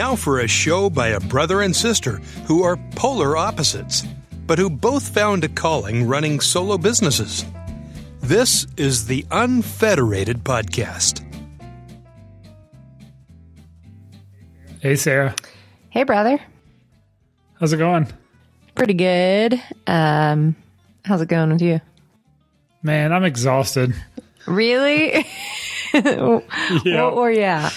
Now for a show by a brother and sister who are polar opposites, but who both found a calling running solo businesses. This is the Unfederated Podcast. Hey, Sarah. Hey, brother. How's it going? Pretty good. Um, how's it going with you? Man, I'm exhausted. Really? yeah. What were you at?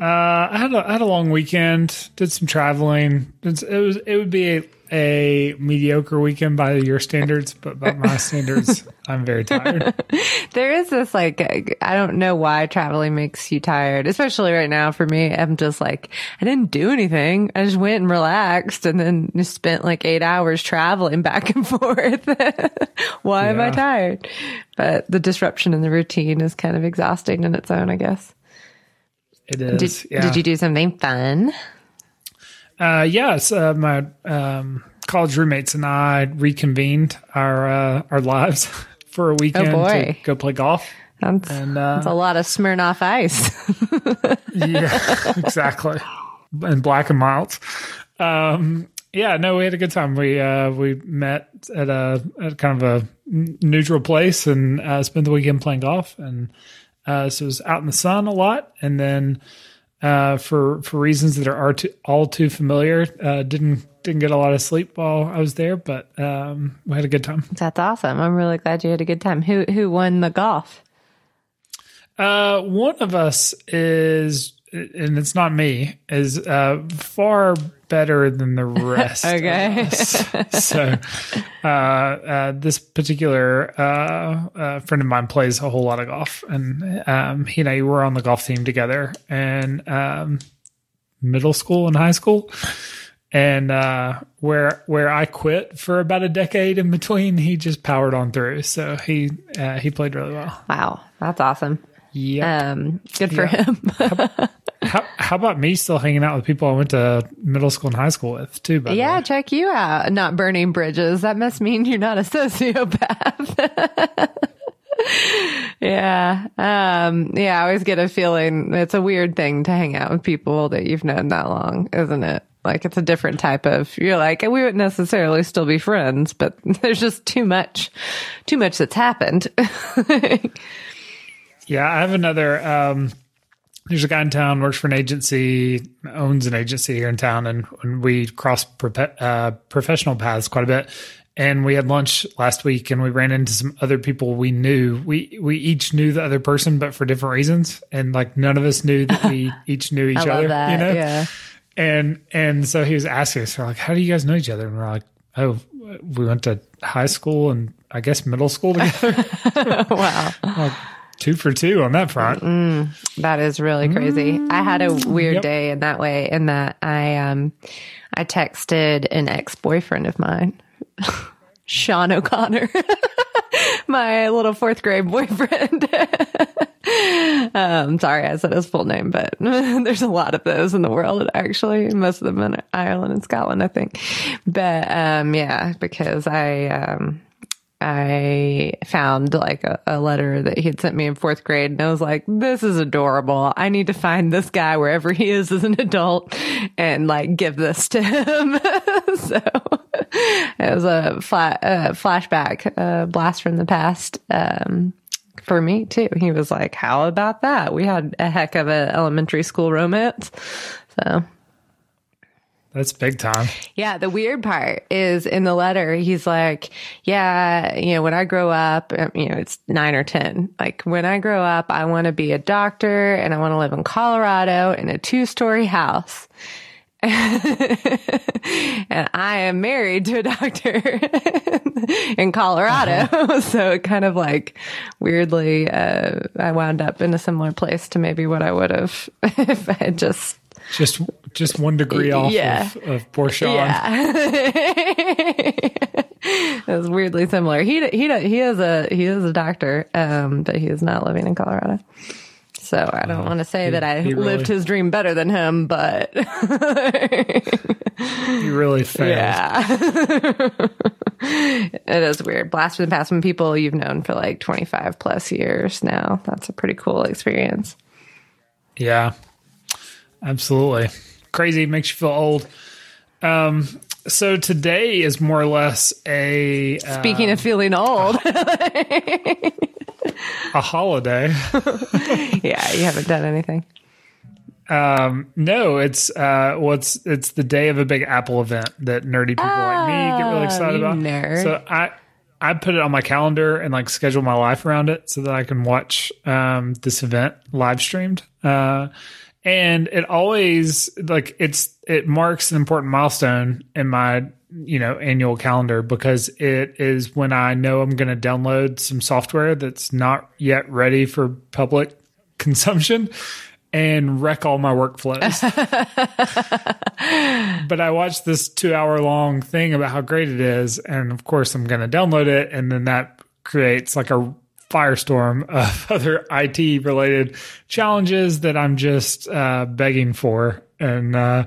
Uh, I had a, I had a long weekend. Did some traveling. It's, it was it would be a, a mediocre weekend by your standards, but by my standards, I'm very tired. There is this like I don't know why traveling makes you tired, especially right now for me. I'm just like I didn't do anything. I just went and relaxed, and then just spent like eight hours traveling back and forth. why am I tired? But the disruption in the routine is kind of exhausting in its own, I guess. It is. Did, yeah. did you do something fun? Uh, yes. Uh, my um, college roommates and I reconvened our uh, our lives for a weekend Oh, to go play golf. That's, And uh, that's a lot of Smirnoff Ice. yeah, exactly. And black and mild. Um, yeah, no, we had a good time. We uh, we met at a at kind of a neutral place and uh, spent the weekend playing golf, and uh, so it was out in the sun a lot. And then uh, for for reasons that are too, all too familiar, uh, didn't didn't get a lot of sleep while I was there, but um, we had a good time. That's awesome. I'm really glad you had a good time. Who who won the golf? Uh, one of us is, and it's not me, is uh, far better than the rest. Okay. so, uh, uh, this particular uh, uh, friend of mine plays a whole lot of golf, and um, he and I were on the golf team together in um, middle school and high school. And uh, where where I quit for about a decade in between, he just powered on through. So he uh, he played really well. Wow, that's awesome. Yeah. Um, good for Yeah. him. How, how about me still hanging out with people I went to middle school and high school with too? Yeah, check you out. Not burning bridges. That must mean you're not a sociopath. yeah. Um, yeah, I always get a feeling it's a weird thing to hang out with people that you've known that long, isn't it? Like it's a different type of, you're like, we wouldn't necessarily still be friends, but there's just too much, too much that's happened. yeah. I have another. Um, there's a guy in town works for an agency, owns an agency here in town, and, and we cross uh, professional paths quite a bit. And we had lunch last week, and we ran into some other people we knew. We we each knew the other person, but for different reasons, and like none of us knew that we each knew each I love other. that. You know, Yeah. and and so he was asking us, we're like, how do you guys know each other? And we're like, oh, we went to high school and I guess middle school together. wow. like two for two on that front. That is really crazy. I had a weird Yep. day in that way in that I um I texted an ex-boyfriend of mine, Sean O'Connor, my little fourth grade boyfriend. um sorry I said his full name, but there's a lot of those in the world actually, most of them in Ireland and Scotland, I think. But um yeah, because I um I found like a, a letter that he had sent me in fourth grade, and I was like, "This is adorable. I need to find this guy wherever he is as an adult, and like give this to him." so it was a fla- uh, flashback, a blast from the past um, for me too. He was like, "How about that? We had a heck of an elementary school romance." So That's big time. yeah, the weird part is in the letter, he's like, Yeah, you know, when I grow up, um, you know, it's nine or 10. Like, when I grow up, I want to be a doctor and I want to live in Colorado in a two story house. and I am married to a doctor in Colorado. so it kind of like weirdly, uh, I wound up in a similar place to maybe what I would have if I had just Just just one degree off Yeah. of, of poor Sean. Yeah. it was weirdly similar. He he he is a he is a doctor, um, but he is not living in Colorado. So I don't want to say that I he really- lived his dream better than him, but You really failed. yeah, it is weird. Blast from the past when people you've known for like twenty five plus years now. That's a pretty cool experience. Yeah. absolutely. Crazy makes you feel old. Um, so today is more or less a uh, Speaking of feeling old, a holiday. yeah, you haven't done anything. Um, no, it's uh, well, it's the day of a big Apple event that nerdy people like me get really Oh, excited about. nerd. So I I put it on my calendar and like schedule my life around it so that I can watch um this event live streamed. Uh, and it always like it's it marks an important milestone in my you know annual calendar because it is when I know I'm going to download some software that's not yet ready for public consumption and wreck all my workflows. but I watched this two hour long thing about how great it is. And of course, I'm going to download it. And then that creates like a firestorm of other IT related challenges that I'm just uh, begging for. And uh,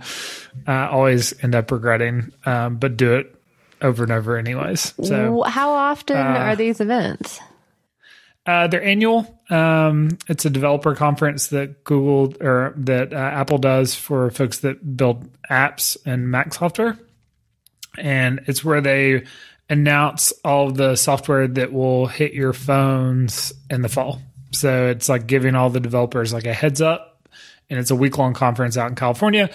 I always end up regretting, um, but do it over and over, anyways. So. How often are these events? Uh, they're annual. Um, it's a developer conference that Google or that uh, Apple does for folks that build apps and Mac software, and it's where they announce all the software that will hit your phones in the fall. So it's like giving all the developers like a heads up, and it's a week long conference out in California.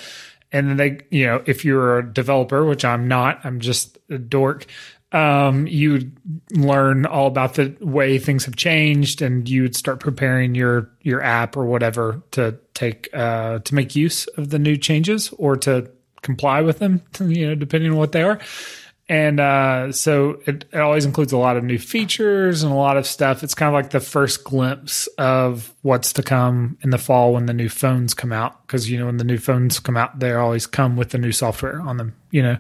And then they, you know, if you're a developer, which I'm not, I'm just a dork um, you learn all about the way things have changed, and you would start preparing your your app or whatever to take uh, to make use of the new changes or to comply with them. You know, depending on what they are. And uh, so it, it always includes a lot of new features and a lot of stuff. It's kind of like the first glimpse of what's to come in the fall when the new phones come out. Because you know when the new phones come out, they always come with the new software on them. You know.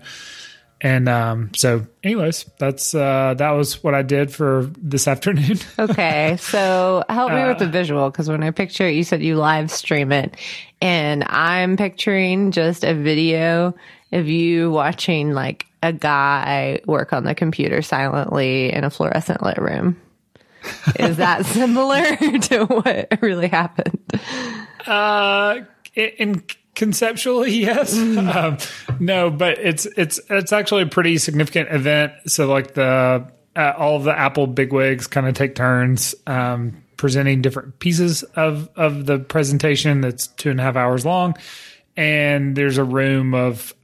And um, so, anyways, that's uh, that was what I did for this afternoon. Okay, so help me Uh, with the visual because when I picture it, you said you live stream it, and I'm picturing just a video of you watching like a guy work on the computer silently in a fluorescent lit room. Is that similar to what really happened? uh, in conceptually, yes. Um, no, but it's it's it's actually a pretty significant event. So, like the uh, all of the Apple bigwigs kind of take turns um, presenting different pieces of of the presentation. That's two and a half hours long, and there's a room of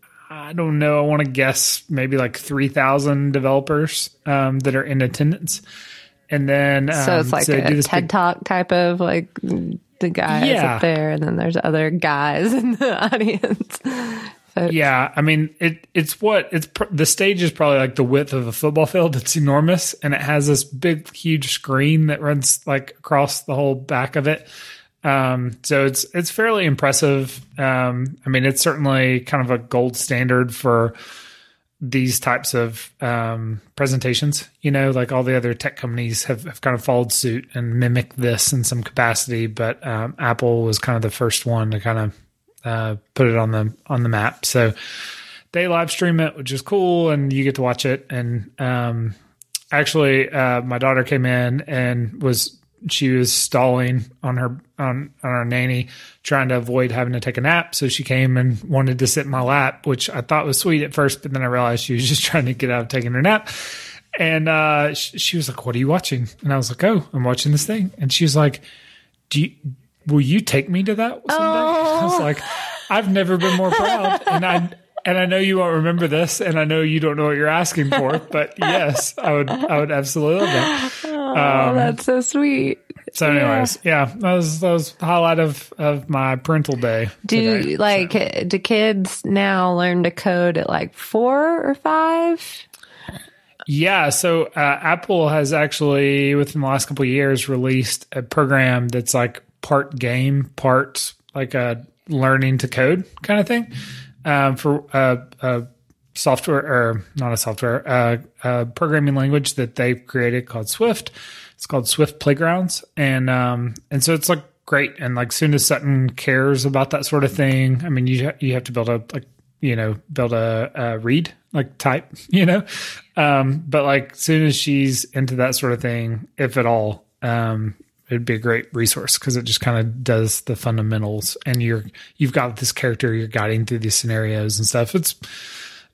I don't know. I want to guess maybe like three thousand developers um, that are in attendance. And then, um, So it's like they do a this TED big- Talk type of like the guys Yeah. up there, and then there's other guys in the audience. So Yeah, I mean it. It's what it's. Pr- the stage is probably like the width of a football field. It's enormous, and it has this big, huge screen that runs like across the whole back of it. Um, so it's it's fairly impressive. Um, I mean, it's certainly kind of a gold standard for these types of um, presentations. You know, like all the other tech companies have, have kind of followed suit and mimicked this in some capacity, but um, Apple was kind of the first one to kind of uh, put it on the on the map. So they live stream it, which is cool, and you get to watch it. And um, actually, uh, my daughter came in and was she was stalling on her on on our nanny, trying to avoid having to take a nap. So she came and wanted to sit in my lap, which I thought was sweet at first, but then I realized she was just trying to get out of taking her nap. And uh, she, she was like, "What are you watching?" And I was like, "Oh, I'm watching this thing." And she was like, "Do you, will you take me to that someday?" I was like, "I've never been more proud." And I and I know you won't remember this, and I know you don't know what you're asking for, but yes, I would I would absolutely love that. Oh, that's so sweet. So, anyways, yeah, that was that was the highlight of of my parental day. Do today. like do kids now learn to code at like four or five? Yeah, so uh, Apple has actually within the last couple of years released a program that's like part game, part like a learning to code kind of thing um, for uh, a software or not a software, uh, a programming language that they've created called Swift. It's called Swift Playgrounds, and um, and so it's like great. And like soon as Sutton cares about that sort of thing, I mean, you you have to build a like you know build a, a read like type, you know. Um, but like soon as she's into that sort of thing, if at all, um, it'd be a great resource because it just kind of does the fundamentals, and you're you've got this character you're guiding through these scenarios and stuff. It's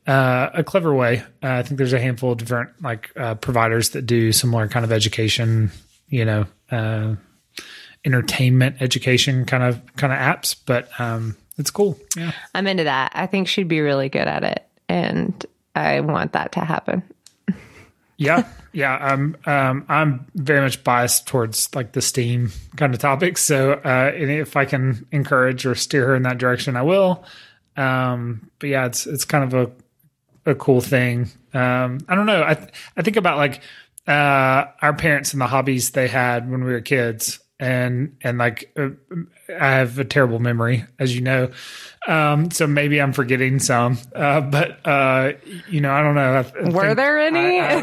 uh, a clever way. Uh, I think there's a handful of different like uh, providers that do similar kind of education, you know, uh, entertainment education kind of kind of apps, but um, it's cool. Yeah, I'm into that. I think she'd be really good at it, and I want that to happen. yeah, yeah. Um, um, I'm very much biased towards like the STEAM kind of topics. So, uh, if I can encourage or steer her in that direction, I will. Um, but yeah, it's it's kind of a a cool thing. Um, I don't know. I th- I think about like uh, our parents and the hobbies they had when we were kids, and and like uh, I have a terrible memory, as you know. Um, so maybe I'm forgetting some, uh, but uh, you know, I don't know. I, I Were there any? I,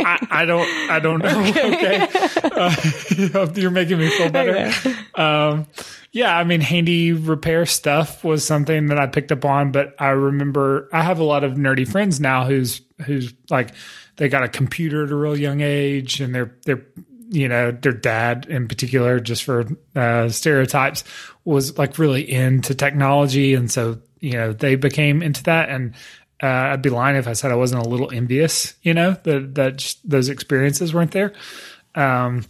I, I don't. I don't know. Okay, Uh, you're making me feel better. Um, yeah, I mean, handy repair stuff was something that I picked up on, but I remember I have a lot of nerdy friends now who's who's like they got a computer at a real young age, and they're they're you know their dad in particular, just for uh, stereotypes, was like really into technology, and so you know they became into that and. Uh, I'd be lying if I said I wasn't a little envious, you know, that that those experiences weren't there. Um,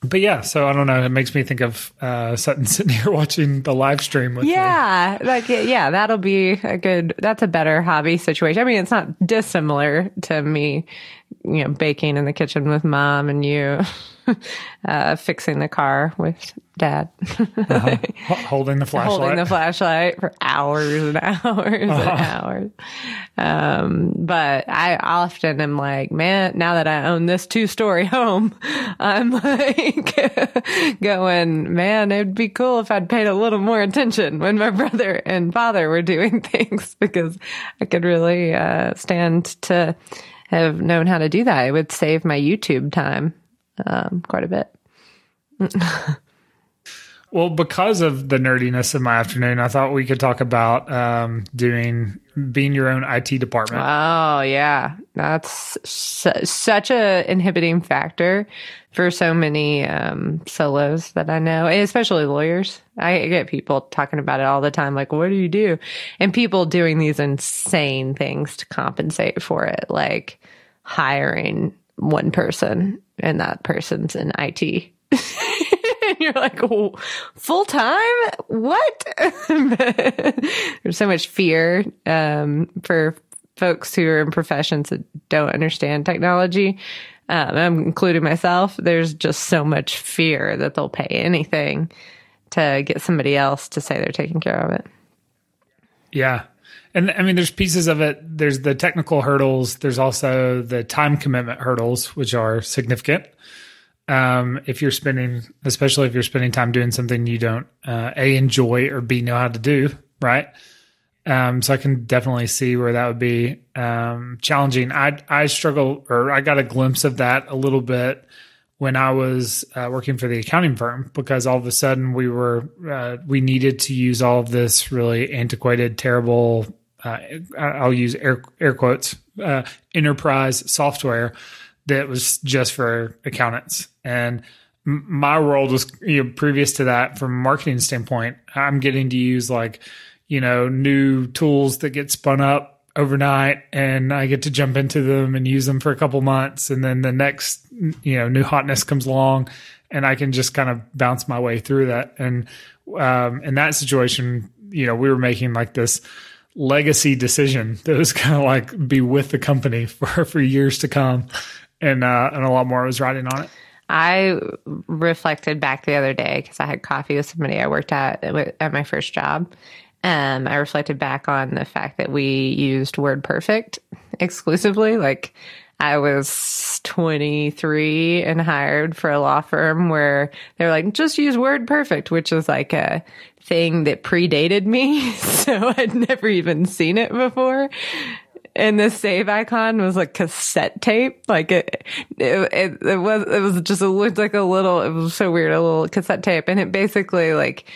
but yeah, so I don't know. It makes me think of uh, Sutton sitting here watching the live stream with me. Yeah, like yeah, that'll be a good. That's a better hobby situation. I mean, it's not dissimilar to me, you know, baking in the kitchen with mom and you, uh, fixing the car with dad, H- holding the flashlight. holding the flashlight for hours and hours and hours. Um, but I often am like, man, now that I own this two story home, I'm like going, man, it'd be cool if I'd paid a little more attention when my brother and father were doing things because I could really, uh, stand to have known how to do that. It would save my YouTube time, um, quite a bit. Well, because of the nerdiness of my afternoon, I thought we could talk about um, doing being your own IT department. Oh yeah, that's su- such a inhibiting factor for so many um, solos that I know, especially lawyers. I get people talking about it all the time, like, "What do you do?" And people doing these insane things to compensate for it, like hiring one person, and that person's in IT. you're like, full time? What? There's so much fear um, for folks who are in professions that don't understand technology. Um, I'm including myself. There's just so much fear that they'll pay anything to get somebody else to say they're taking care of it. Yeah. And I mean, there's pieces of it. There's the technical hurdles. There's also the time commitment hurdles, which are significant. Um, if you're spending, especially if you're spending time doing something you don't uh, a enjoy or b know how to do, right? Um, so I can definitely see where that would be um, challenging. I I struggle, or I got a glimpse of that a little bit when I was uh, working for the accounting firm because all of a sudden we were uh, we needed to use all of this really antiquated, terrible. Uh, I'll use air air quotes uh, enterprise software that was just for accountants. And my world was you know, previous to that from a marketing standpoint i'm getting to use like you know new tools that get spun up overnight and i get to jump into them and use them for a couple months. And then the next you know new hotness comes along and i can just kind of bounce my way through that. And um, in that situation you know we were making like this legacy decision that was kind of like be with the company for for years to come and uh, and a lot more was riding on it. I reflected back the other day because I had coffee with somebody I worked at at my first job. Um, I reflected back on the fact that we used WordPerfect exclusively. Like I was 23 and hired for a law firm where they're like, just use WordPerfect, which is like a thing that predated me. So I'd never even seen it before and the save icon was like cassette tape. Like it, it, it, it, was, it was just, it looked like a little, it was so weird, a little cassette tape. And it basically like,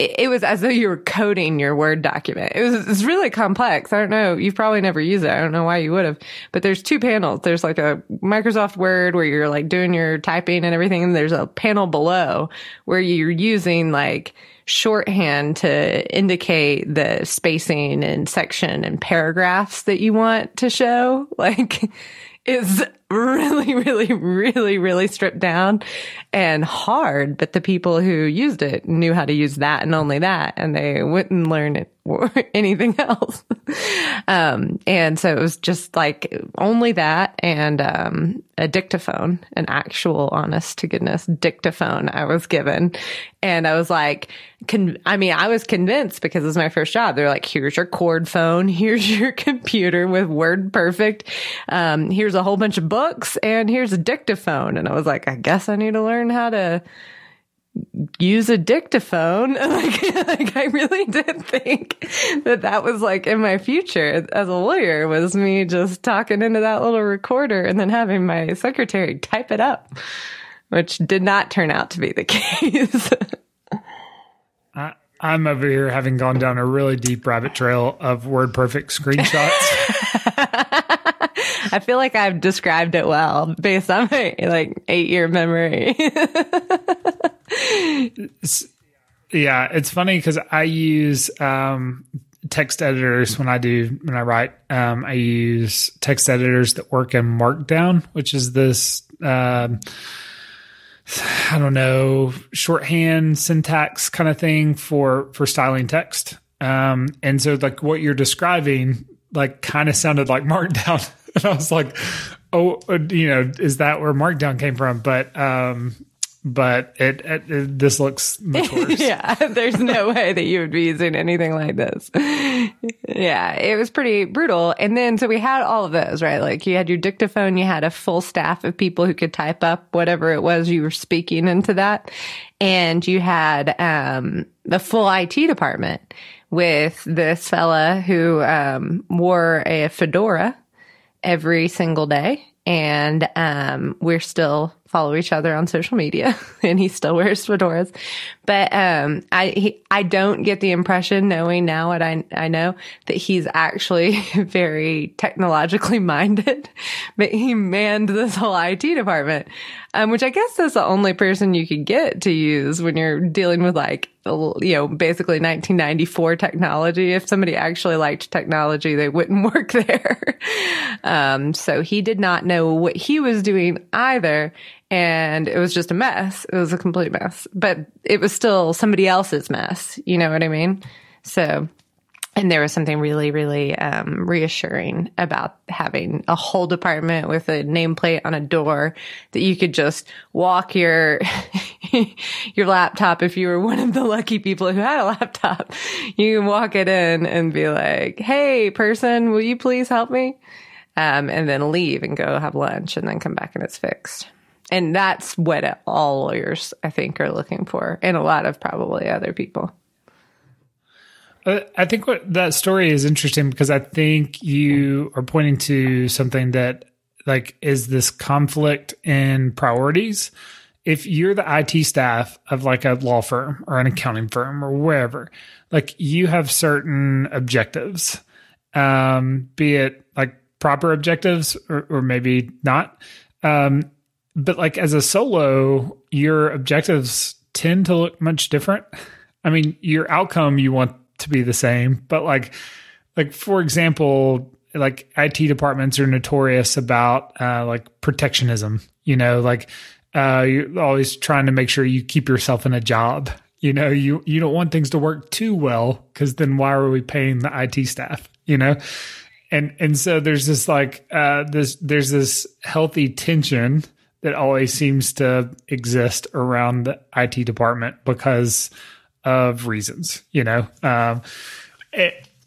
it, it was as though you were coding your Word document. It was it's really complex. I don't know. You've probably never used it. I don't know why you would have. But there's two panels. There's like a Microsoft Word where you're like doing your typing and everything, and there's a panel below where you're using like shorthand to indicate the spacing and section and paragraphs that you want to show. Like is really, really, really, really stripped down and hard. But the people who used it knew how to use that and only that, and they wouldn't learn it or anything else. um, and so it was just like only that and um, a dictaphone, an actual, honest to goodness dictaphone I was given. And I was like, con- I mean, I was convinced because it was my first job. They're like, here's your cord phone, here's your computer with WordPerfect, um, here's a whole bunch of books, and here's a dictaphone. And I was like, I guess I need to learn how to use a dictaphone. Like, like I really did think that that was like in my future as a lawyer was me just talking into that little recorder and then having my secretary type it up, which did not turn out to be the case. I, I'm over here having gone down a really deep rabbit trail of WordPerfect screenshots. I feel like I've described it well based on my like eight year memory. yeah, it's funny because I use um, text editors when I do when I write. Um, I use text editors that work in Markdown, which is this. Um, I don't know shorthand syntax kind of thing for for styling text. Um, and so like what you're describing like kind of sounded like Markdown. and I was like, oh, uh, you know, is that where Markdown came from? But um, but it, it, it, this looks much worse. yeah, there's no way that you would be using anything like this. yeah, it was pretty brutal. And then so we had all of those, right? Like you had your dictaphone, you had a full staff of people who could type up whatever it was you were speaking into that, and you had um, the full IT department with this fella who um, wore a fedora every single day. And um, we're still follow each other on social media, and he still wears fedoras. But um, I he, I don't get the impression, knowing now what I I know, that he's actually very technologically minded. But he manned this whole IT department, um, which I guess is the only person you could get to use when you're dealing with like you know basically 1994 technology. If somebody actually liked technology, they wouldn't work there. um, so he did not know what he was doing either and it was just a mess. It was a complete mess, but it was still somebody else's mess. You know what I mean? So, and there was something really, really um, reassuring about having a whole department with a nameplate on a door that you could just walk your your laptop if you were one of the lucky people who had a laptop. You can walk it in and be like, "Hey, person, will you please help me?" Um, and then leave and go have lunch, and then come back and it's fixed. And that's what all lawyers, I think, are looking for, and a lot of probably other people. Uh, I think what that story is interesting because I think you are pointing to something that like is this conflict in priorities. If you're the IT staff of like a law firm or an accounting firm or wherever, like you have certain objectives, um, be it like proper objectives or, or maybe not. Um, but like as a solo, your objectives tend to look much different. I mean, your outcome you want to be the same, but like, like for example, like IT departments are notorious about uh, like protectionism. You know, like uh, you're always trying to make sure you keep yourself in a job. You know, you you don't want things to work too well because then why are we paying the IT staff? You know, and and so there's this like uh, this there's this healthy tension that always seems to exist around the IT department because of reasons, you know. Um,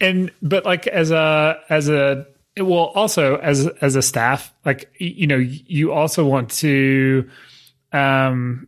and but like as a as a well also as as a staff, like you know, you also want to um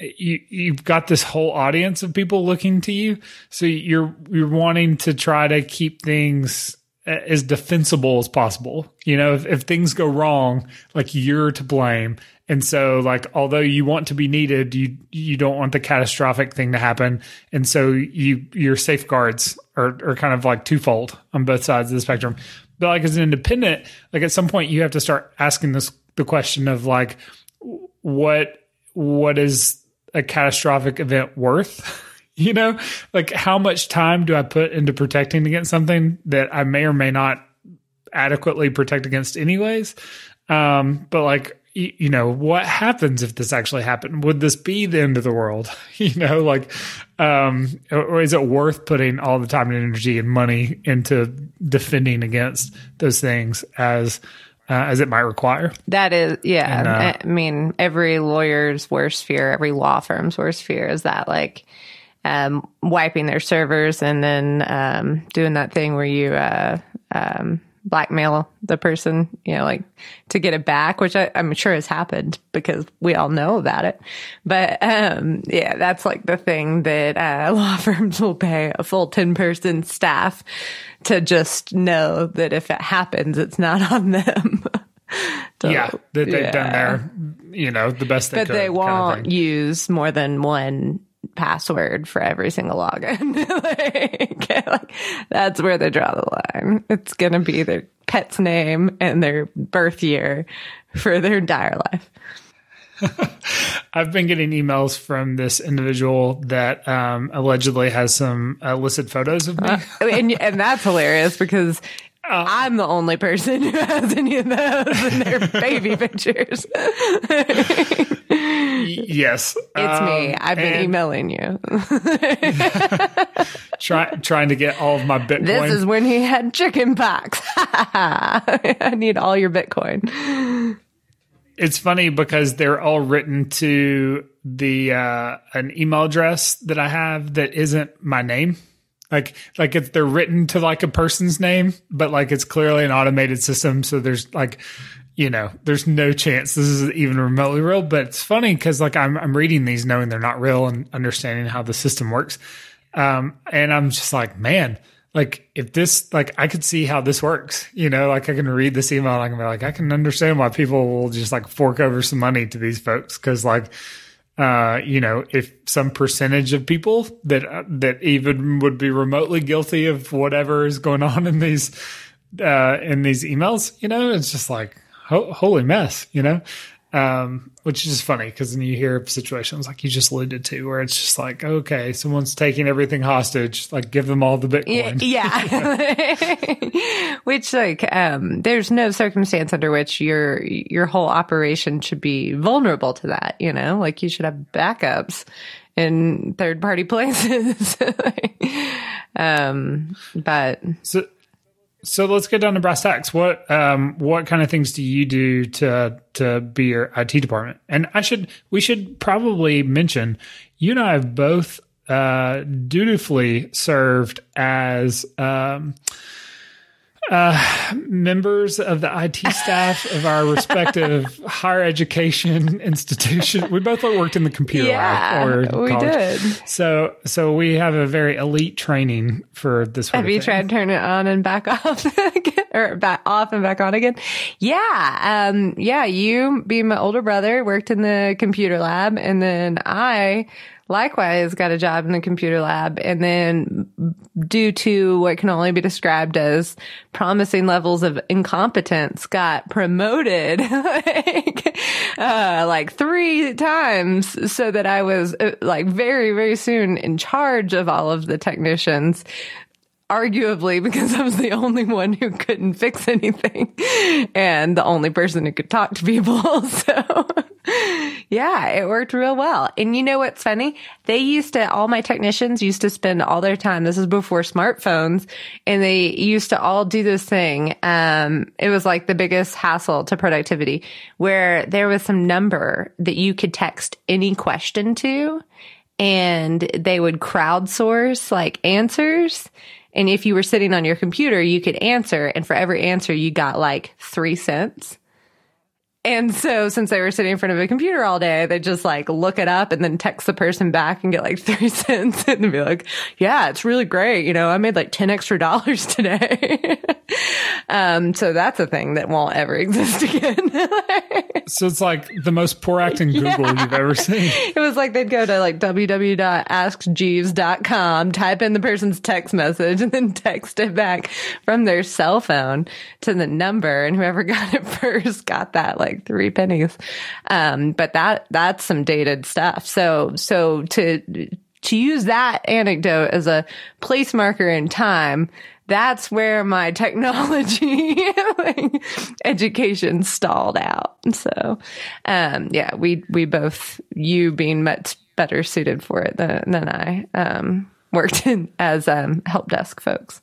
you you've got this whole audience of people looking to you so you're you're wanting to try to keep things as defensible as possible. You know, if, if things go wrong, like you're to blame And so like although you want to be needed, you you don't want the catastrophic thing to happen. And so you your safeguards are, are kind of like twofold on both sides of the spectrum. But like as an independent, like at some point you have to start asking this the question of like what what is a catastrophic event worth? you know, like how much time do I put into protecting against something that I may or may not adequately protect against anyways? Um, but like you know what happens if this actually happened? Would this be the end of the world? You know like um or is it worth putting all the time and energy and money into defending against those things as uh, as it might require? That is yeah. And, uh, i mean every lawyer's worst fear every law firm's worst fear is that like um, wiping their servers and then um, doing that thing where you uh, um, blackmail the person, you know, like to get it back, which I, am sure has happened because we all know about it. But um, yeah, that's like the thing that uh, law firms will pay a full 10 person staff to just know that if it happens, it's not on them. so, yeah, that they've yeah. done their, you know, the best they but could. they won't kind of use more than one password for every single login. like, like, that's where they draw the line. It's going to be their pet's name and their birth year for their entire life. I've been getting emails from this individual that um, allegedly has some illicit photos of me. Uh, and, and that's hilarious because uh, I'm the only person who has any of those in their baby pictures. yes, it's um, me. I've been emailing you, try, trying to get all of my Bitcoin. This is when he had chicken pox. I need all your Bitcoin. It's funny because they're all written to the uh, an email address that I have that isn't my name. Like like if they're written to like a person's name, but like it's clearly an automated system, so there's like you know, there's no chance this is even remotely real. But it's funny because like I'm I'm reading these knowing they're not real and understanding how the system works. Um, and I'm just like, man, like if this like I could see how this works, you know, like I can read this email and I can be like, I can understand why people will just like fork over some money to these folks because like uh, you know, if some percentage of people that uh, that even would be remotely guilty of whatever is going on in these uh, in these emails, you know, it's just like ho- holy mess, you know um, which is funny because then you hear situations like you just alluded to where it's just like okay someone's taking everything hostage like give them all the bitcoin. yeah. Which like um, there's no circumstance under which your your whole operation should be vulnerable to that you know? Like you should have backups in third party places um but so so let's get down to brass tacks. What um what kind of things do you do to to be your IT department? And I should we should probably mention you and I have both uh dutifully served as um uh, members of the IT staff of our respective higher education institution. We both worked in the computer yeah, lab or we college. did. So, so we have a very elite training for this. Have you tried to turn it on and back off again, or back off and back on again? Yeah, um, yeah. You, being my older brother, worked in the computer lab, and then I likewise got a job in the computer lab and then due to what can only be described as promising levels of incompetence got promoted like, uh, like three times so that I was uh, like very, very soon in charge of all of the technicians arguably because I was the only one who couldn't fix anything and the only person who could talk to people. So yeah, it worked real well. And you know what's funny? They used to, all my technicians used to spend all their time. This is before smartphones and they used to all do this thing. Um, it was like the biggest hassle to productivity where there was some number that you could text any question to and they would crowdsource like answers and if you were sitting on your computer, you could answer. And for every answer, you got like three cents. And so since they were sitting in front of a computer all day, they just like look it up and then text the person back and get like three cents and be like, yeah, it's really great. You know, I made like 10 extra dollars today. um, so that's a thing that won't ever exist again. so it's like the most poor acting Google yeah. you've ever seen. It was like they'd go to like www.askjeeves.com, type in the person's text message and then text it back from their cell phone to the number and whoever got it first got that like three pennies. Um, but that, that's some dated stuff. So, so to, to use that anecdote as a place marker in time, that's where my technology education stalled out. So, um, yeah, we, we both, you being much better suited for it than, than I, um, worked in as, um, help desk folks.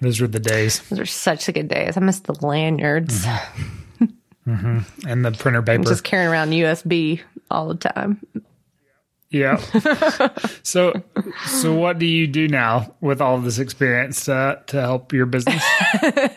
Those were the days. Those were such good days. I miss the lanyards. Mm-hmm. mm-hmm. And the printer paper. I'm just carrying around USB all the time. Yeah. so, so what do you do now with all of this experience to to help your business?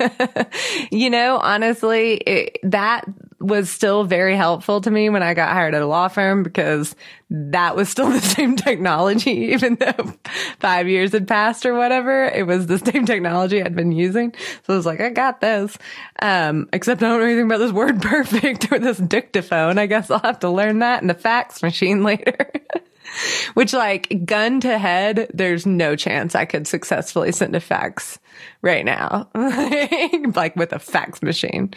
you know, honestly, it, that was still very helpful to me when I got hired at a law firm because that was still the same technology, even though five years had passed or whatever. It was the same technology I'd been using. So I was like, I got this. Um, except I don't know anything about this word perfect or this dictaphone. I guess I'll have to learn that in the fax machine later. Which like gun to head, there's no chance I could successfully send a fax right now. like with a fax machine.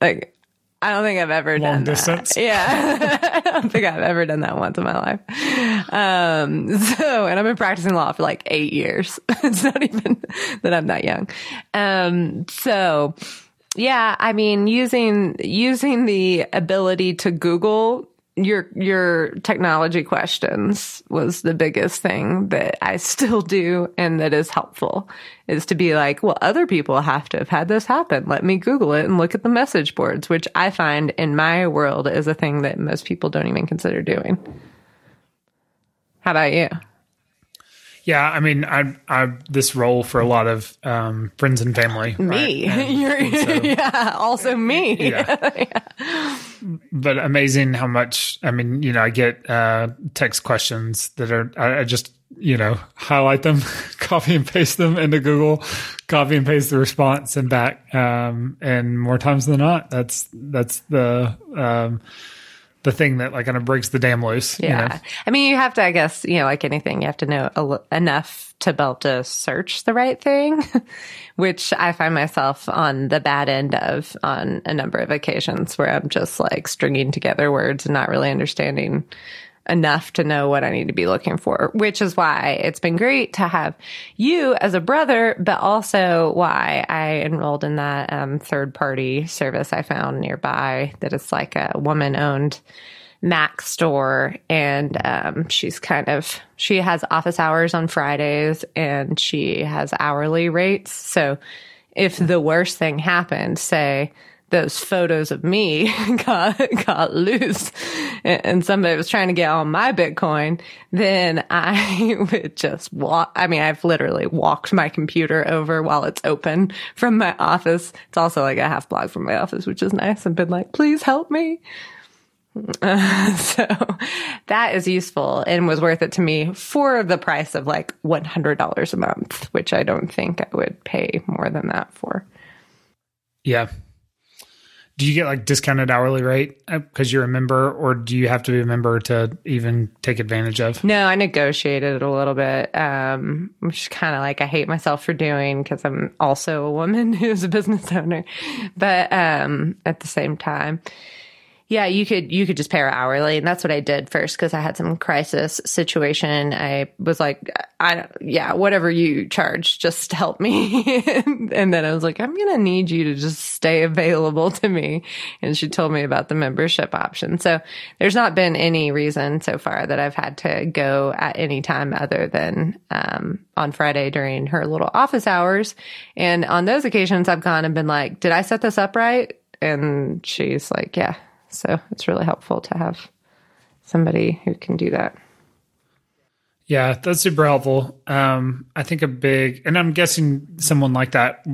Like I don't think I've ever Long done distance. That. Yeah. I don't think I've ever done that once in my life. Um, so, and I've been practicing law for like eight years. it's not even that I'm that young. Um, so yeah, I mean, using, using the ability to Google your your technology questions was the biggest thing that I still do and that is helpful is to be like, well, other people have to have had this happen. Let me Google it and look at the message boards, which I find in my world is a thing that most people don't even consider doing. How about you? Yeah, I mean, I, I this role for a lot of um, friends and family. Me, right? and, You're, and so, yeah, also me. Yeah. yeah. But amazing how much. I mean, you know, I get uh, text questions that are. I, I just you know highlight them, copy and paste them into Google, copy and paste the response and back. Um, and more times than not, that's that's the. Um, the thing that like kind of breaks the dam loose. Yeah. You know? I mean, you have to, I guess, you know, like anything, you have to know enough to be able to search the right thing, which I find myself on the bad end of on a number of occasions where I'm just like stringing together words and not really understanding enough to know what I need to be looking for, which is why it's been great to have you as a brother, but also why I enrolled in that um, third party service I found nearby that is like a woman owned Mac store. And um, she's kind of, she has office hours on Fridays and she has hourly rates. So if the worst thing happened, say, those photos of me got got loose and somebody was trying to get on my bitcoin then i would just walk i mean i've literally walked my computer over while it's open from my office. It's also like a half block from my office which is nice. I've been like please help me. Uh, so that is useful and was worth it to me for the price of like $100 a month which i don't think i would pay more than that for. Yeah do you get like discounted hourly rate because uh, you're a member or do you have to be a member to even take advantage of? No i negotiated it a little bit um which is kind of like i hate myself for doing because i'm also a woman who's a business owner. But um at the same time yeah, you could you could just pay her hourly, and that's what I did first because I had some crisis situation. I was like, I yeah, whatever you charge, just help me. and then I was like, I'm gonna need you to just stay available to me. And she told me about the membership option. So there's not been any reason so far that I've had to go at any time other than um, on Friday during her little office hours. And on those occasions, I've gone and been like, Did I set this up right? And she's like, Yeah so it's really helpful to have somebody who can do that. Yeah, that's super helpful. Um, I think a big, and I'm guessing someone like that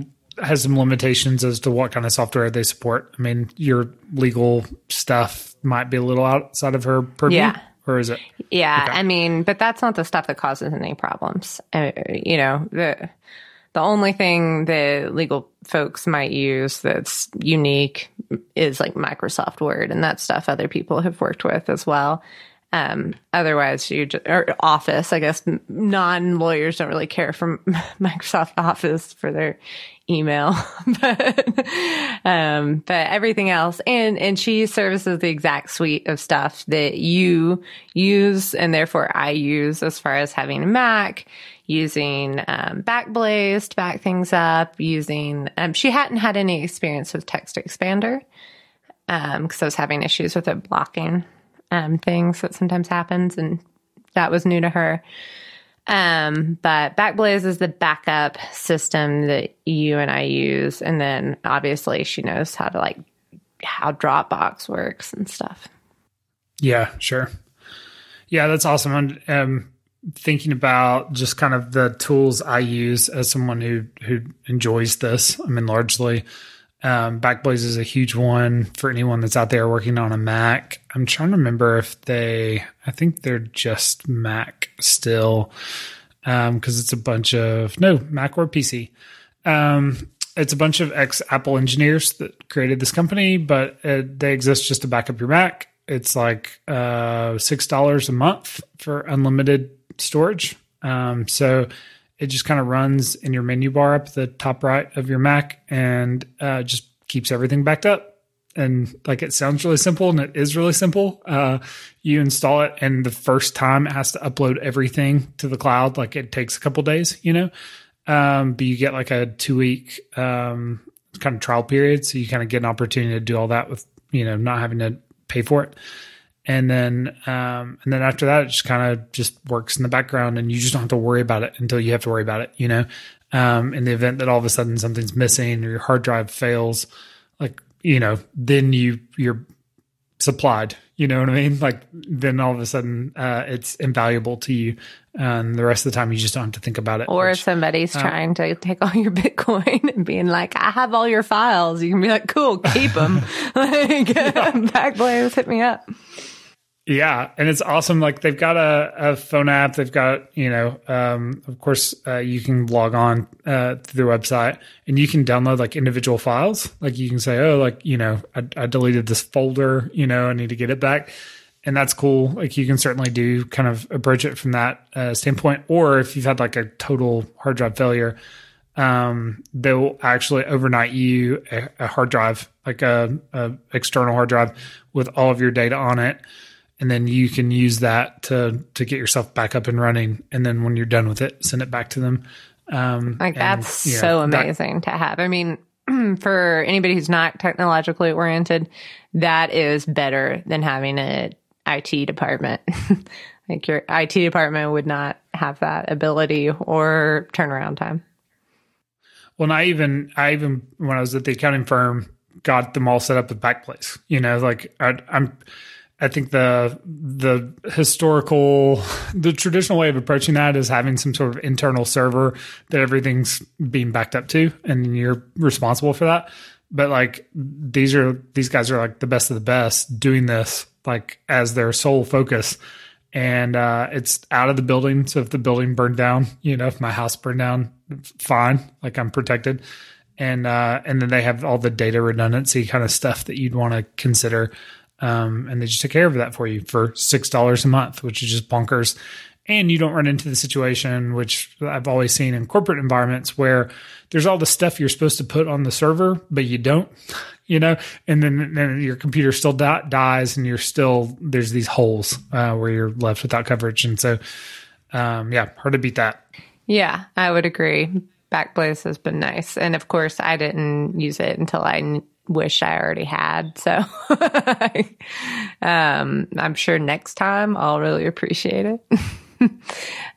has some limitations as to what kind of software they support. I mean, your legal stuff might be a little outside of her purview. Yeah. Or is it? Yeah, Okay. I mean, but that's not the stuff that causes any problems. Uh, you know, the the only thing that legal folks might use that's unique is like Microsoft Word and that stuff other people have worked with as well. Um, otherwise, you just, or Office, I guess non lawyers don't really care for Microsoft Office for their email, but, um, but everything else. And, and she services the exact suite of stuff that you use and therefore I use as far as having a Mac, using, um, Backblaze to back things up, using, um, she hadn't had any experience with TextExpander um, cause I was having issues with it blocking, um, things that sometimes happens and that was new to her. Um, but Backblaze is the backup system that you and I use. And then obviously she knows how to like, how Dropbox works and stuff. Yeah, sure. Yeah, that's awesome. And um, thinking about just kind of the tools I use as someone who who enjoys this. I mean, largely, um, Backblaze is a huge one for anyone that's out there working on a Mac. I'm trying to remember if they. I think they're just Mac still, because it's a bunch of no Mac or PC. Um, it's a bunch of ex Apple engineers that created this company, but uh they exist just to back up your Mac. It's like uh, six dollars a month for unlimited storage. Um, so it just kind of runs in your menu bar up the top right of your Mac and uh, just keeps everything backed up. And like it sounds really simple, and it is really simple. Uh, you install it, and the first time it has to upload everything to the cloud. Like it takes a couple days, you know. Um, but you get like a two week um, kind of trial period, so you kind of get an opportunity to do all that with you know not having to pay for it. And then um, and then after that, it just kind of just works in the background, and you just don't have to worry about it until you have to worry about it. You know, um, in the event that all of a sudden something's missing or your hard drive fails, like you know, then you you're supplied. You know what I mean? Like then all of a sudden uh, it's invaluable to you, and the rest of the time you just don't have to think about it. Or if which- somebody's trying to take all your Bitcoin and being like, I have all your files, you can be like, cool, keep them. like, Backblaze, hit me up. Yeah, and it's awesome. Like they've got a, a phone app. They've got you know, um, of course, uh, you can log on uh, to their website and you can download like individual files. Like you can say, oh, like you know, I, I deleted this folder. You know, I need to get it back, and that's cool. Like you can certainly do kind of approach it from that uh, standpoint. Or if you've had like a total hard drive failure, um, they'll actually overnight you a, a hard drive, like a, a external hard drive with all of your data on it and then you can use that to to get yourself back up and running and then when you're done with it send it back to them um Like and, that's you know, so that- amazing to have. I mean, for anybody who's not technologically oriented, that is better than having an IT department. like your IT department would not have that ability or turnaround time. well and i even i even when i was at the accounting firm got them all set up with Backblaze you know like I, i'm I think the the historical the traditional way of approaching that is having some sort of internal server that everything's being backed up to and you're responsible for that. But like these are these guys are like the best of the best doing this like as their sole focus. And uh, it's out of the building. So if the building burned down, you know, if my house burned down, fine, like I'm protected. And uh, and then they have all the data redundancy kind of stuff that you'd want to consider um, and they just take care of that for you for six dollars a month, which is just bonkers. And you don't run into the situation which I've always seen in corporate environments where there's all the stuff you're supposed to put on the server, but you don't, you know, and then, then your computer still di- dies, and you're still there's these holes uh, where you're left without coverage, and so um, yeah, hard to beat that. Yeah, I would agree. Backblaze has been nice. And of course, I didn't use it until I wish I already had. So um, I'm sure next time I'll really appreciate it.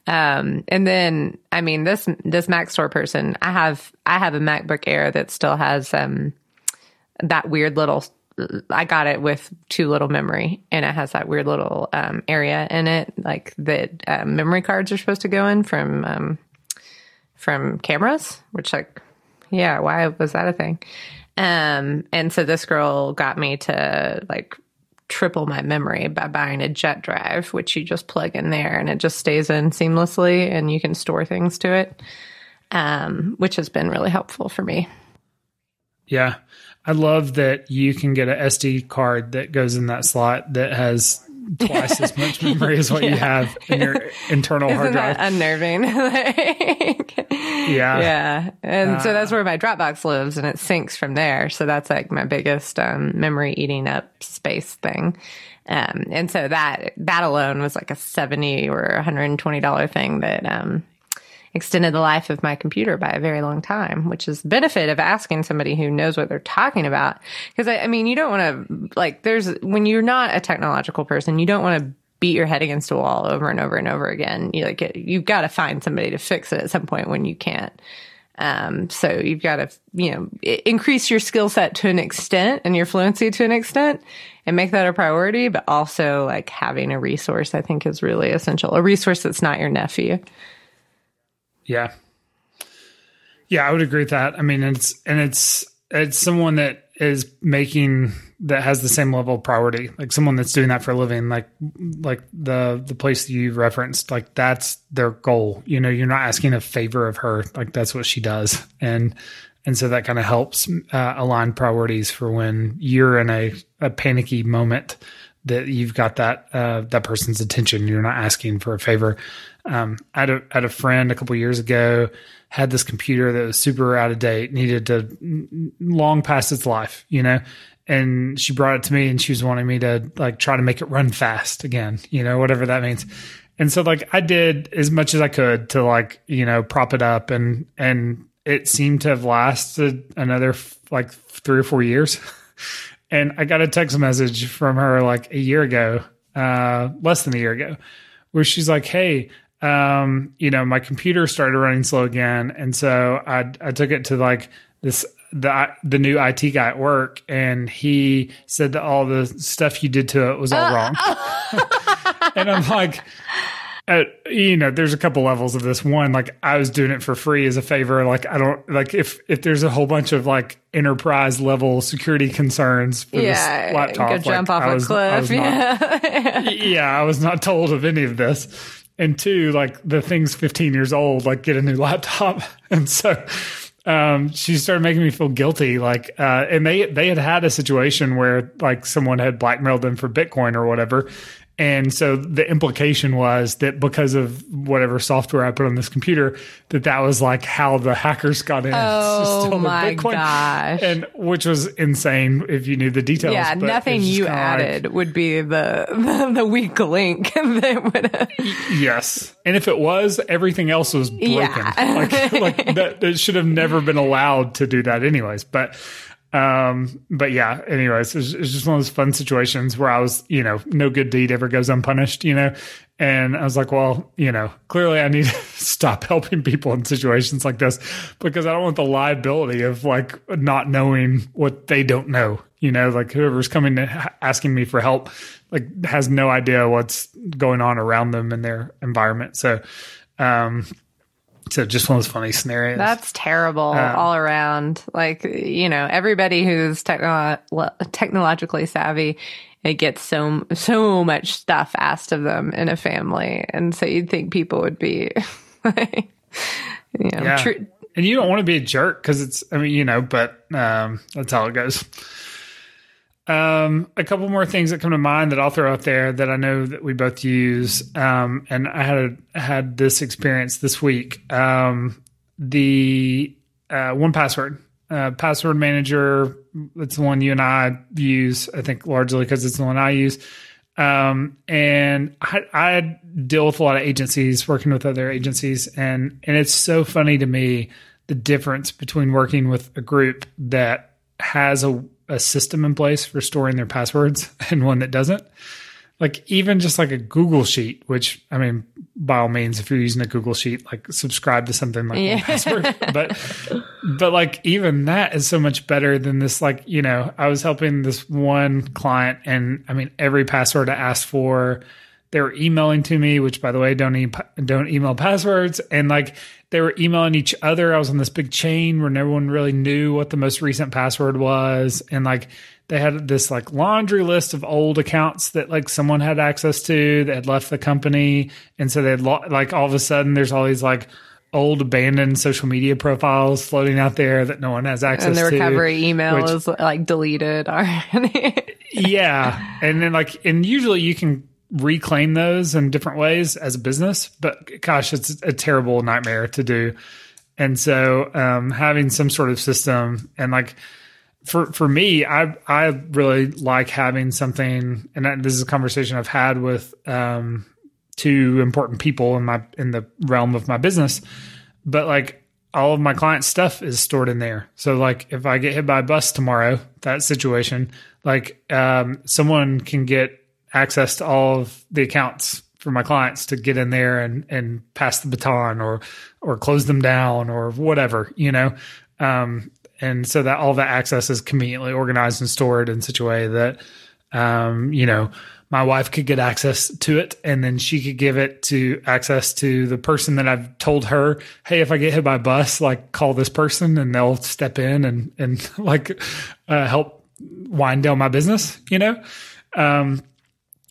um, and then, I mean, this, this Mac store person, I have, I have a MacBook Air that still has, um, that weird little, I got it with too little memory and it has that weird little, um, area in it, like that, uh, memory cards are supposed to go in from, um, from cameras, which like yeah. Why was that a thing? Um, and so this girl got me to like triple my memory by buying a JetDrive, which you just plug in there and it just stays in seamlessly and you can store things to it, um, which has been really helpful for me. Yeah. I love that you can get an SD card that goes in that slot that has twice as much memory as what yeah. you have in your internal Isn't hard drive. That unnerving. like, yeah. Yeah. And uh, so that's where my Dropbox lives and it syncs from there. So that's like my biggest um, memory eating up space thing. Um, and so that, that alone was like a 70 or $120 thing that, um, extended the life of my computer by a very long time, which is the benefit of asking somebody who knows what they're talking about. Because I, I mean, you don't want to like there's when you're not a technological person, you don't want to beat your head against a wall over and over and over again. You like you've got to find somebody to fix it at some point when you can't. Um, so you've got to, you know, increase your skill set to an extent and your fluency to an extent and make that a priority, but also like having a resource, I think is really essential. A resource that's not your nephew. Yeah. Yeah, I would agree with that. I mean, it's and it's it's someone that is making that has the same level of priority, like someone that's doing that for a living, like like the the place that you referenced, like that's their goal. You know, you're not asking a favor of her, like that's what she does, and and so that kind of helps uh, align priorities for when you're in a, a panicky moment that you've got that uh, that person's attention. You're not asking for a favor. Um, I had a, had a friend a couple years ago had this computer that was super out of date, needed to long past its life, you know. And she brought it to me, and she was wanting me to like try to make it run fast again, you know, whatever that means. And so like I did as much as I could to like you know prop it up, and and it seemed to have lasted another like three or four years. and I got a text message from her like a year ago, uh, less than a year ago, where she's like, "Hey, um, you know, my computer started running slow again, and so I I took it to like this the the new IT guy at work, and he said that all the stuff you did to it was all wrong. and I'm like, uh, you know, there's a couple levels of this. One, like I was doing it for free as a favor. Like I don't like if if there's a whole bunch of like enterprise level security concerns for yeah, this laptop, go jump like, off I was, a cliff. yeah. Not, yeah, I was not told of any of this and two, like the thing's 15 years old, like get a new laptop. And so, um, she started making me feel guilty. Like, uh, and they, they had had a situation where like someone had blackmailed them for Bitcoin or whatever. And so the implication was that because of whatever software I put on this computer, that that was like how the hackers got in. Oh my Bitcoin. gosh! And which was insane if you knew the details. Yeah, nothing you added like, would be the, the, the weak link that would. yes, and if it was, everything else was broken. Yeah. like, like that, that should have never been allowed to do that, anyways. But um, but yeah, anyways, it's, it's just one of those fun situations where I was, you know, no good deed ever goes unpunished, you know? And I was like, well, you know, clearly I need to stop helping people in situations like this because I don't want the liability of like not knowing what they don't know. You know, like whoever's coming to asking me for help, like has no idea what's going on around them in their environment. So, um, so just one of those funny scenarios. That's terrible um, all around. Like, you know, everybody who's techno- technologically savvy, it gets so, so much stuff asked of them in a family. And so you'd think people would be, like, you know, yeah. Tr- and you don't want to be a jerk because it's, I mean, you know, but um, that's how it goes. Um, a couple more things that come to mind that I'll throw out there that I know that we both use. Um, and I had a, had this experience this week. Um, the uh, 1Password uh, password manager. It's the one you and I use. I think largely because it's the one I use. Um, and I, I deal with a lot of agencies, working with other agencies, and and it's so funny to me the difference between working with a group that has a a system in place for storing their passwords and one that doesn't. Like even just like a Google sheet, which I mean, by all means, if you're using a Google sheet, like subscribe to something like yeah. password. But but like even that is so much better than this. Like you know, I was helping this one client, and I mean, every password I asked for, they were emailing to me, which by the way, don't e- don't email passwords, and like they were emailing each other. I was on this big chain where no one really knew what the most recent password was, and like they had this like laundry list of old accounts that like someone had access to that had left the company, and so they'd lo- like all of a sudden there's all these like old abandoned social media profiles floating out there that no one has access to. and the to. recovery email which- is like deleted already. yeah and then like and usually you can reclaim those in different ways as a business but gosh it's a terrible nightmare to do and so um, having some sort of system and like for for me i i really like having something and that- this is a conversation i've had with um, two important people in my in the realm of my business but like all of my client stuff is stored in there. So like if I get hit by a bus tomorrow, that situation, like um, someone can get access to all of the accounts for my clients to get in there and and pass the baton or or close them down or whatever, you know. Um, and so that all that access is conveniently organized and stored in such a way that um, you know, my wife could get access to it and then she could give it to access to the person that I've told her, Hey, if I get hit by a bus, like call this person and they'll step in and, and like, uh, help wind down my business, you know? Um,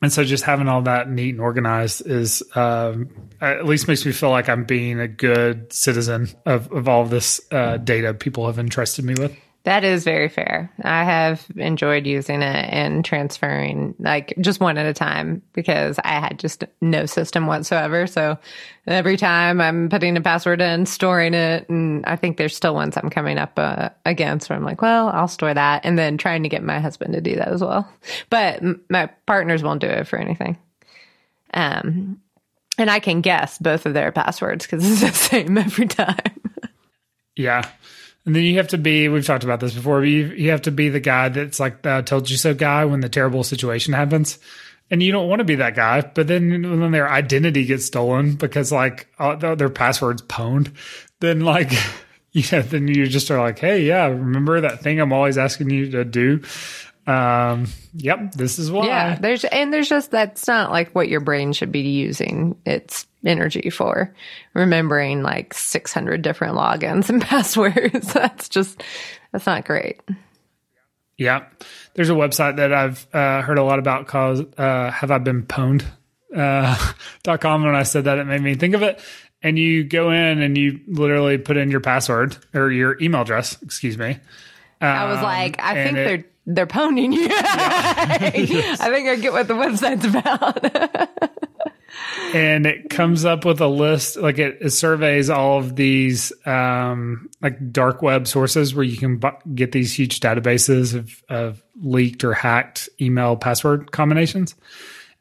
and so just having all that neat and organized is, um, at least makes me feel like I'm being a good citizen of, of all this, uh, data people have entrusted me with. That is very fair. I have enjoyed using it and transferring like just one at a time because I had just no system whatsoever. So every time I'm putting a password in, storing it, and I think there's still ones I'm coming up uh, against where I'm like, well, I'll store that, and then trying to get my husband to do that as well. But my partners won't do it for anything. Um, and I can guess both of their passwords because it's the same every time. Yeah. And then you have to be, we've talked about this before, but you, you have to be the guy that's like the told you so guy when the terrible situation happens. And you don't want to be that guy. But then when their identity gets stolen because like all, their password's pwned, then like, you know, then you just are like, hey, yeah, remember that thing I'm always asking you to do? Um, yep, this is why. Yeah, there's and there's just that's not like what your brain should be using its energy for. Remembering like 600 different logins and passwords. that's just that's not great. Yeah. There's a website that I've uh, heard a lot about called uh, Have I Been Pwned? Uh, dot com. When I said that, it made me think of it. And you go in and you literally put in your password or your email address, excuse me. I was Um, like, I think it- they're they're pwning you. I think I get what the website's about. And it comes up with a list like it, it surveys all of these um, like dark web sources where you can bu- get these huge databases of, of leaked or hacked email password combinations.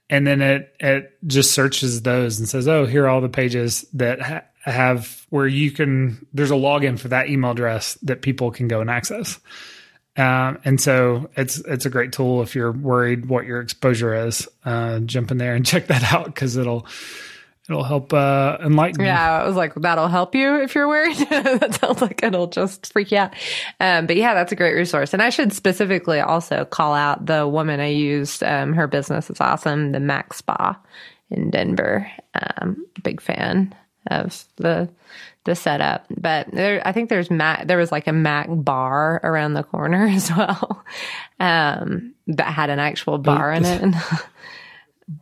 And then it it just searches those and says oh here are all the pages that ha- have where you can there's a login for that email address that people can go and access um, and so it's it's a great tool if you're worried what your exposure is. Uh, jump in there and check that out because it'll it'll help uh, enlighten you. yeah, I was like, that'll help you if you're worried. that sounds like it'll just freak you out. Um, but yeah, that's a great resource. And I should specifically also call out the woman I used. Um, her business is awesome. The Mac Spa in Denver. Um, big fan of the the setup. But there, I think there's Mac. There was like a Mac bar around the corner as well. Um, that had an actual bar in it.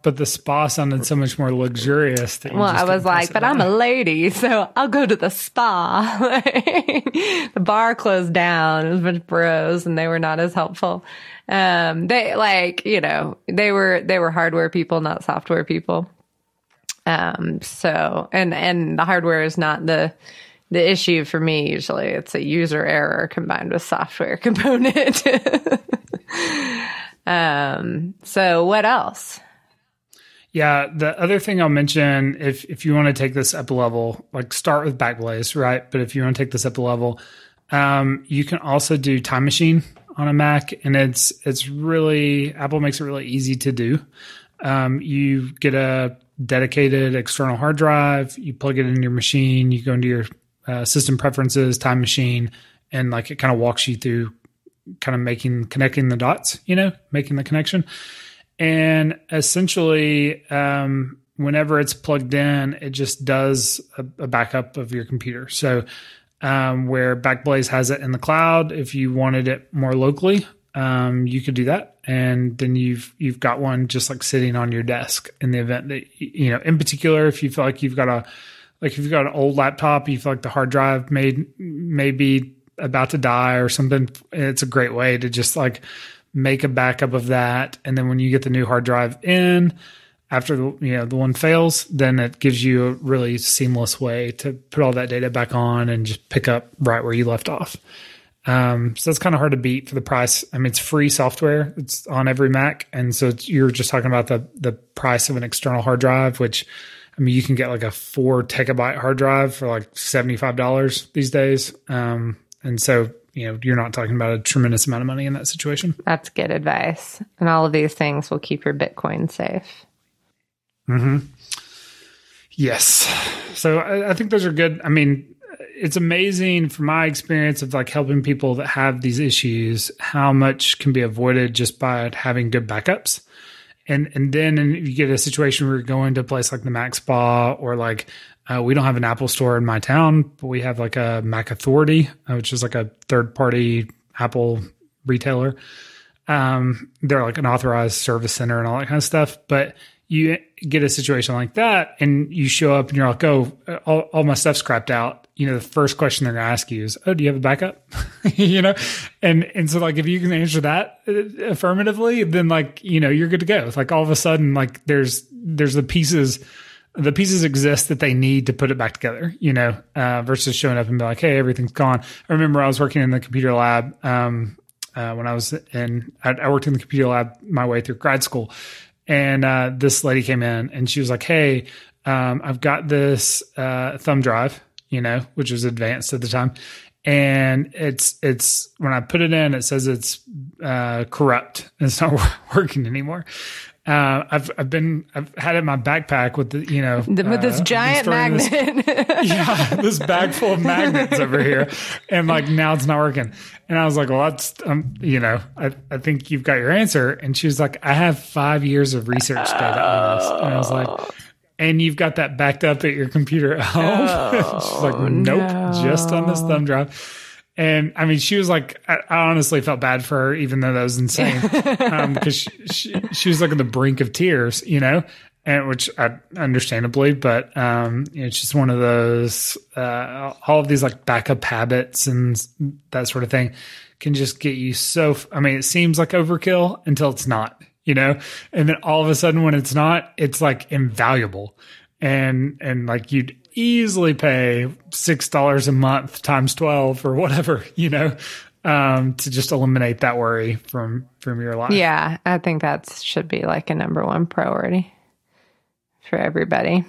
But the spa sounded so much more luxurious. Well, I was like, but. I'm a lady, so I'll go to the spa. the bar closed down. It was a bunch of bros, and they were not as helpful. Um, they like, you know, they were they were hardware people, not software people. Um, so and and the hardware is not the the issue for me. Usually, it's a user error combined with software component. um, so what else? Yeah, the other thing I'll mention, if if you want to take this up a level, like start with Backblaze, right? But if you want to take this up a level, um, you can also do Time Machine on a Mac, and it's it's really Apple makes it really easy to do. Um, you get a dedicated external hard drive, you plug it in your machine, you go into your uh, system preferences, Time Machine, and like it kind of walks you through kind of making connecting the dots, you know, making the connection. And essentially, um, whenever it's plugged in, it just does a, a backup of your computer. So, um, where Backblaze has it in the cloud, if you wanted it more locally, um, you could do that, and then you've you've got one just like sitting on your desk in the event that you know. In particular, if you feel like you've got a like if you've got an old laptop, you feel like the hard drive may may be about to die or something. It's a great way to just like make a backup of that, and then when you get the new hard drive in after the you know the one fails, then it gives you a really seamless way to put all that data back on and just pick up right where you left off. Um, so that's kind of hard to beat for the price. I mean, it's free software. It's on every Mac, and so you're just talking about the the price of an external hard drive, which I mean, you can get like a four terabyte hard drive for like seventy five dollars these days. Um, and so you know you're not talking about a tremendous amount of money in that situation. That's good advice, and all of these things will keep your Bitcoin safe. Hmm. Yes. So I, I think those are good. I mean, it's amazing from my experience of like helping people that have these issues how much can be avoided just by having good backups. And and then you get a situation where you're going to a place like the mac spa or like uh, we don't have an apple store in my town but we have like a mac authority uh, which is like a third party apple retailer. Um, they're like an authorized service center and all that kind of stuff. But you get a situation like that and you show up and you're like oh all, all my stuff's scrapped out you know, the first question they're going to ask you is, "Oh, do you have a backup?" you know, and and so like if you can answer that uh, affirmatively, then like you know you're good to go. It's like all of a sudden like there's there's the pieces the pieces exist that they need to put it back together. You know, uh, versus showing up and be like, "Hey, everything's gone." I remember I was working in the computer lab um, uh, when I was in. I, I, worked in the computer lab my way through grad school, and uh, this lady came in and she was like, "Hey." Um, I've got this uh, thumb drive you know, which was advanced at the time. And it's it's when I put it in, it says it's uh, corrupt. It's not working anymore. Uh, I've I've been I've had it in my backpack with the you know with uh, this giant magnet. This, yeah, this bag full of magnets over here, and like now it's not working. And I was like, well, that's um, you know, I I think you've got your answer. And she was like, I have five years of research data on this, and I was like, and you've got that backed up at your computer at home. Oh, She's like, nope, no. just on this thumb drive. And I mean, she was like, I, honestly felt bad for her, even though that was insane, um, because she, she, she, was like on the brink of tears, you know, and which I understandably, but um, you know, it's just one of those, uh, all of these like backup habits and that sort of thing can just get you so. I mean, it seems like overkill until it's not, you know? And then all of a sudden when it's not it's like invaluable. And and like you'd easily pay six dollars a month times 12 or whatever you know um, to just eliminate that worry from from your life. Yeah i think that should be like a number one priority for everybody.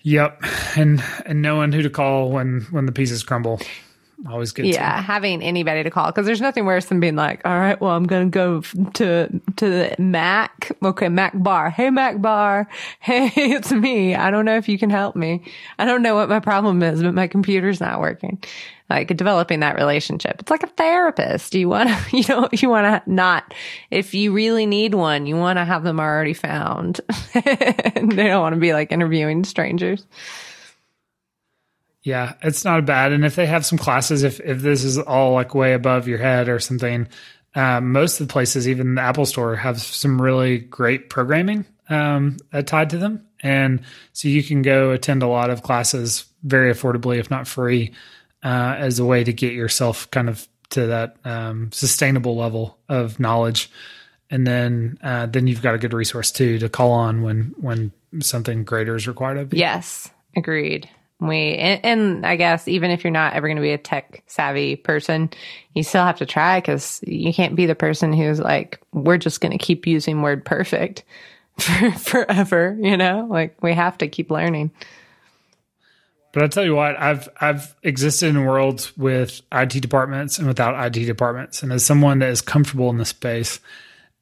Yep. And and knowing who to call when when the pieces crumble always good. Yeah, to. having anybody to call because there's nothing worse than being like, all right, well, I'm to go to to the Mac. Okay, Mac Bar. Hey, Mac Bar. Hey, it's me. I don't know if you can help me. I don't know what my problem is, but my computer's not working. Like developing that relationship. It's like a therapist. You want to, you know, you want to not, if you really need one, you want to have them already found. they don't want to be like interviewing strangers. Yeah, it's not bad. And if they have some classes, if if this is all like way above your head or something, um, most of the places, even the Apple Store, have some really great programming um, tied to them, and so you can go attend a lot of classes very affordably, if not free, uh, as a way to get yourself kind of to that um, sustainable level of knowledge. And then, uh, then you've got a good resource too to call on when when something greater is required of you. Yes, agreed. We and, and, I guess even if you're not ever going to be a tech savvy person, you still have to try because you can't be the person who's like, we're just going to keep using WordPerfect for forever. You know, like we have to keep learning. But I tell you what, I've I've existed in worlds with IT departments and without IT departments, and as someone that is comfortable in the space,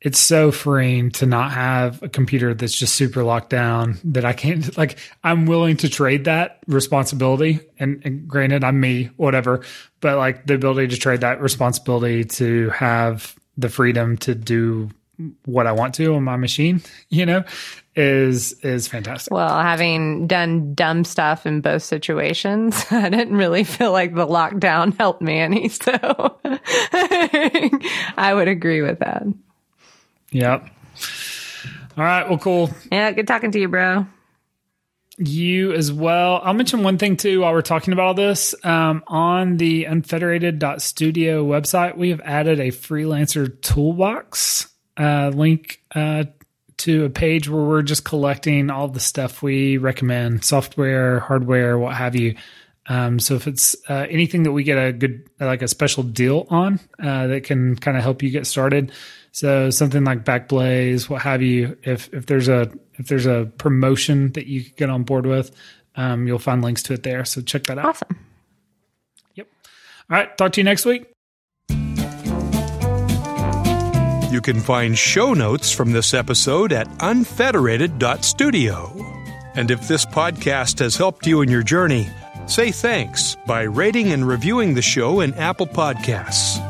it's so freeing to not have a computer that's just super locked down that I can't like I'm willing to trade that responsibility and, and, granted I'm me whatever but like the ability to trade that responsibility to have the freedom to do what I want to on my machine, you know, is is fantastic. Well, having done dumb stuff in both situations, I didn't really feel like the lockdown helped me any. So I would agree with that. Yep. All right. Well, cool. Yeah, good talking to you, bro. You as well. I'll mention one thing too while we're talking about all this. Um, on the unfederated.studio website, we have added a freelancer toolbox uh, link uh, to a page where we're just collecting all the stuff we recommend software, hardware, what have you. Um, so if it's uh, anything that we get a good, like a special deal on uh, that can kind of help you get started. So something like Backblaze, what have you. If if there's a if there's a promotion that you can get on board with, um, you'll find links to it there. So check that out. Awesome. Yep. All right. Talk to you next week. You can find show notes from this episode at unfederated.studio. And if this podcast has helped you in your journey, say thanks by rating and reviewing the show in Apple Podcasts.